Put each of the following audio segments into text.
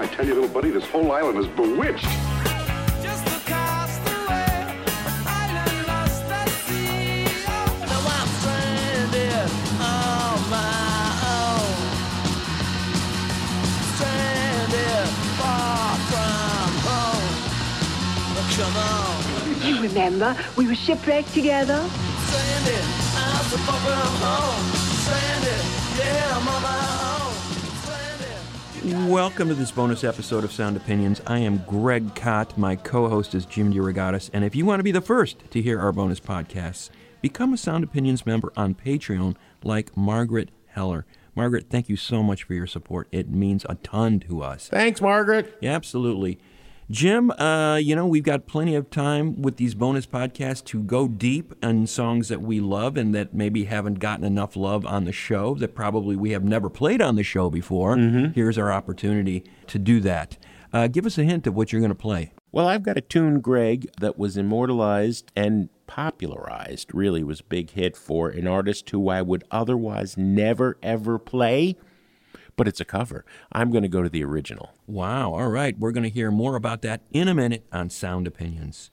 I tell you, little buddy, this whole island is bewitched. Just a castaway, island lost at sea. Now I'm stranded on my own. Stranded far from home. Oh, come on, You remember, we were shipwrecked together. stranded, I'm so far from home. Stranded, yeah, I'm Welcome to this bonus episode of Sound Opinions. I am Greg Kot. My co host is Jim DeRogatis. And if you want to be the first to hear our bonus podcasts, become a Sound Opinions member on Patreon like Margaret Heller. Margaret, thank you so much for your support. It means a ton to us. Thanks, Margaret. Yeah, absolutely. Jim, uh, you know, we've got plenty of time with these bonus podcasts to go deep on songs that we love and that maybe haven't gotten enough love on the show, that probably we have never played on the show before. Here's our opportunity to do that. Uh, give us a hint of what you're going to play. Well, I've got a tune, Greg, that was immortalized and popularized, really was a big hit for an artist who I would otherwise never, ever play, but it's a cover. I'm going to go to the original. Wow. All right. We're going to hear more about that in a minute on Sound Opinions.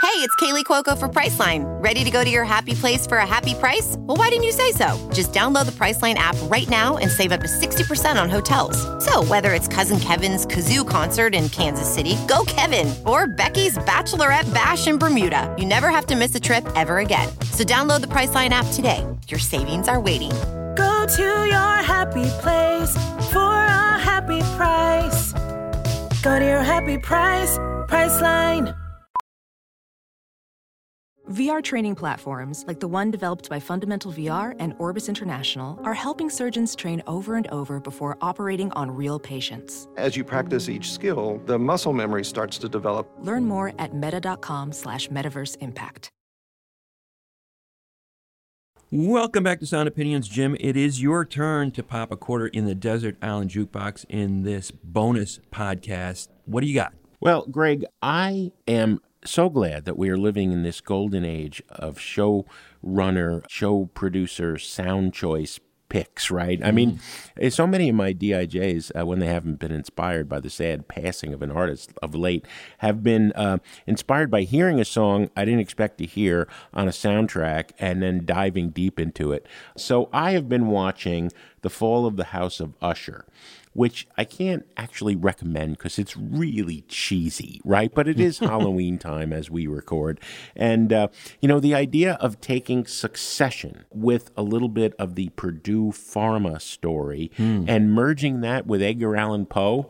Hey, it's Kaley Cuoco for Priceline. Ready to go to your happy place for a happy price? Well, why didn't you say so? Just download the Priceline app right now and save up to 60% on hotels. So, whether it's Cousin Kevin's Kazoo concert in Kansas City, go Kevin, or Becky's Bachelorette Bash in Bermuda, you never have to miss a trip ever again. So, download the Priceline app today. Your savings are waiting. Go to your happy place for a happy price. Go to your happy price, Priceline. VR training platforms, like the one developed by Fundamental VR and Orbis International, are helping surgeons train over and over before operating on real patients. As you practice each skill, the muscle memory starts to develop. Learn more at meta.com slash metaverse impact. Welcome back to Sound Opinions, Jim. It is your turn to pop a quarter in the Desert Island Jukebox in this bonus podcast. What do you got? Well, Greg, I am so glad that we are living in this golden age of showrunner, show producer, sound choice picks, right? I mean, eh, so many of my DIJs, uh, when they haven't been inspired by the sad passing of an artist of late, have been uh, inspired by hearing a song I didn't expect to hear on a soundtrack and then diving deep into it. So I have been watching The Fall of the House of Usher which I can't actually recommend because it's really cheesy, right? But it is Halloween time as we record. And, uh, you know, the idea of taking Succession with a little bit of the Purdue Pharma story and merging that with Edgar Allan Poe.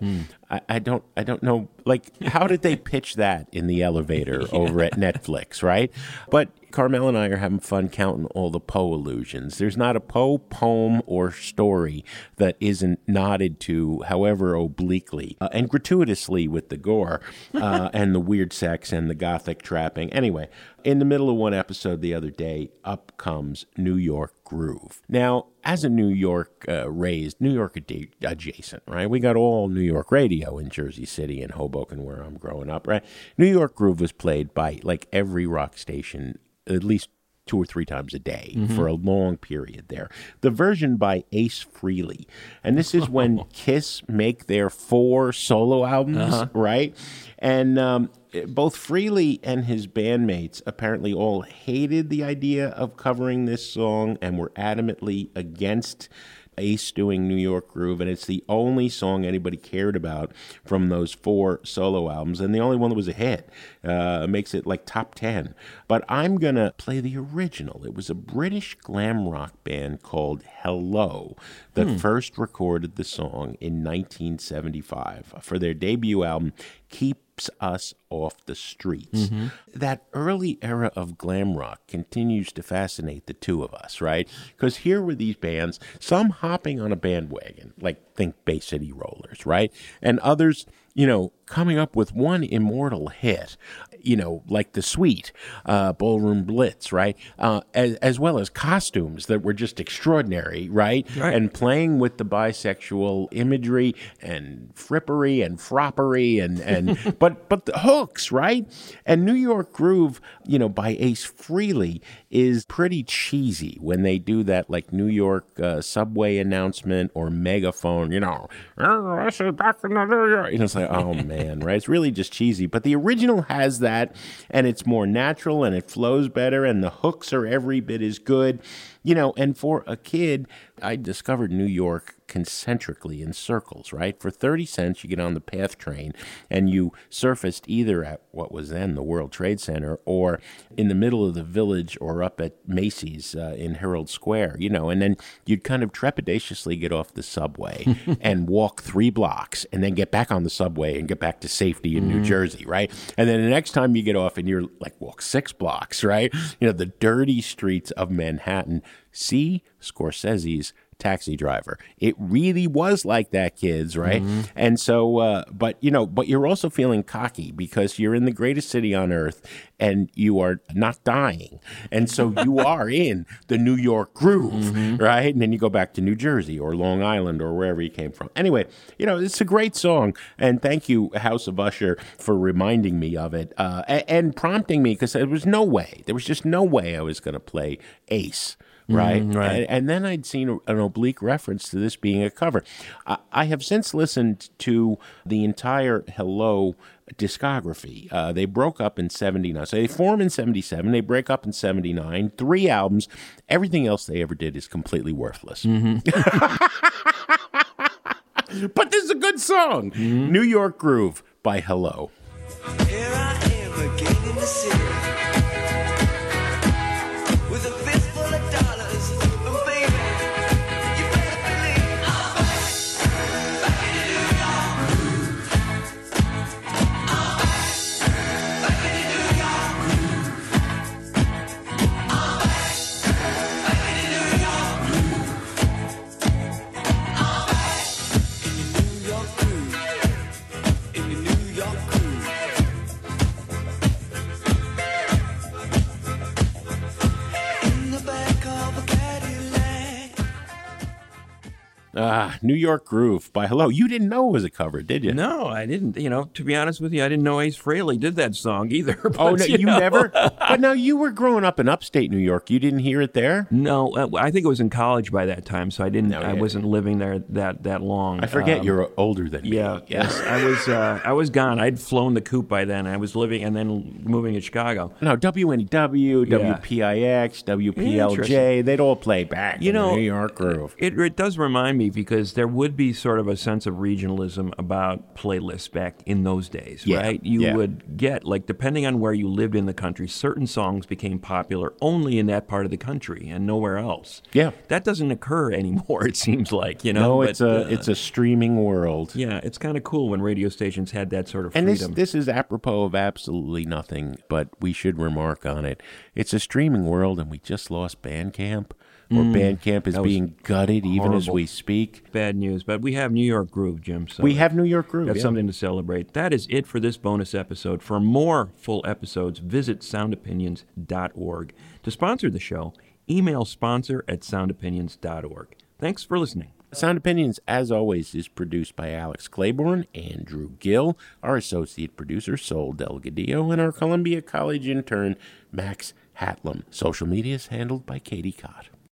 I, I don't I don't know like how did they pitch that in the elevator over at Netflix, right? But Carmel and I are having fun counting all the Poe allusions. There's not a Poe poem or story that isn't nodded to, however obliquely uh, and gratuitously with the gore uh, and the weird sex and the gothic trapping. Anyway, in the middle of one episode the other day, up comes New York Groove. Now, as a New York uh, raised, New York ad- adjacent, right? We got all New York radio in Jersey City and Hoboken, where I'm growing up, right? New York Groove was played by like every rock station at least two or three times a day for a long period there. The version by Ace Frehley. and this is when Kiss make their four solo albums, right? And um, both Frehley and his bandmates apparently all hated the idea of covering this song and were adamantly against Ace doing New York Groove, and it's the only song anybody cared about from those four solo albums, and the only one that was a hit. Uh, makes it like top 10. But I'm going to play the original. It was a British glam rock band called Hello that first recorded the song in 1975 for their debut album, Keeps Us Off the Streets. Mm-hmm. That early era of glam rock continues to fascinate the two of us, right? Because here were these bands, some hopping on a bandwagon, like think Bay City Rollers, right? And others you know, coming up with one immortal hit, you know, like the Sweet, uh, Ballroom Blitz, right? Uh, as, as well as costumes that were just extraordinary, right? Right. And playing with the bisexual imagery and frippery and froppery and, and but but the hooks, right? And New York Groove, you know, by Ace Frehley is pretty cheesy when they do that like New York uh, subway announcement or megaphone, you know, "Oh, this is back in the New York. You know, it's like, oh man, right? It's really just cheesy. But the original has that and it's more natural and it flows better and the hooks are every bit as good. You know, and for a kid, I discovered New York concentrically in circles, right? For 30 cents, you get on the PATH train and you surfaced either at what was then the World Trade Center or in the middle of the village or up at Macy's uh, in Herald Square, you know, and then you'd kind of trepidatiously get off the subway and walk three blocks and then get back on the subway and get back to safety in New Jersey, right? And then the next time you get off and you're like, walk six blocks, right? You know, the dirty streets of Manhattan. See Scorsese's taxi driver. It really was like that, kids, right? And so, uh, but you know, but you're also feeling cocky because you're in the greatest city on earth and you are not dying. And so you are in the New York groove, right? And then you go back to New Jersey or Long Island or wherever you came from. Anyway, you know, it's a great song. And thank you, House of Usher, for reminding me of it uh, a- and prompting me because there was no way, there was just no way I was going to play Ace right? Mm, right. And, and then I'd seen an oblique reference to this being a cover. I, I have since listened to the entire Hello discography. Uh, they broke up in 79. So they form in 77, they break up in 79, three albums. Everything else they ever did is completely worthless. Mm-hmm. but this is a good song. Mm-hmm. New York Groove by Hello. In Ah, New York Groove by Hello. You didn't know it was a cover, did you? No, I didn't. You know, to be honest with you, I didn't know Ace Frehley did that song either. Oh, no, you, know. never? But now you were growing up in upstate New York. You didn't hear it there? No, uh, I think it was in college by that time, so I didn't. No, I yeah. wasn't living there that that long. I forget Um, you're older than me. Yeah, yes, I was. Uh, I was gone. I'd flown the coop by then. I was living and then moving to Chicago. No, WNEW, Yeah. WPIX, WPLJ, they'd all play back You in know, New York Groove. It, it does remind me because there would be sort of a sense of regionalism about playlists back in those days, Yeah, right? You yeah. would get, like, depending on where you lived in the country, certain songs became popular only in that part of the country and nowhere else. Yeah. That doesn't occur anymore, it seems like, you know? No, but, it's a uh, it's a streaming world. Yeah, it's kind of cool when radio stations had that sort of freedom. And this this is apropos of absolutely nothing, but we should remark on it. It's a streaming world, and we just lost Bandcamp, or Bandcamp is Mm. that was being gutted even as we speak. Bad news, but we have New York Groove, Jim. So We have New York Groove. That's yeah. something to celebrate. That is it for this bonus episode. For more full episodes, visit soundopinions.org. To sponsor the show, email sponsor at soundopinions.org. Thanks for listening. Sound Opinions, as always, is produced by Alex Claiborne, Andrew Gill, our associate producer, Sol Delgadillo, and our Columbia College intern, Max Hatlam. Social media is handled by Katie Cott.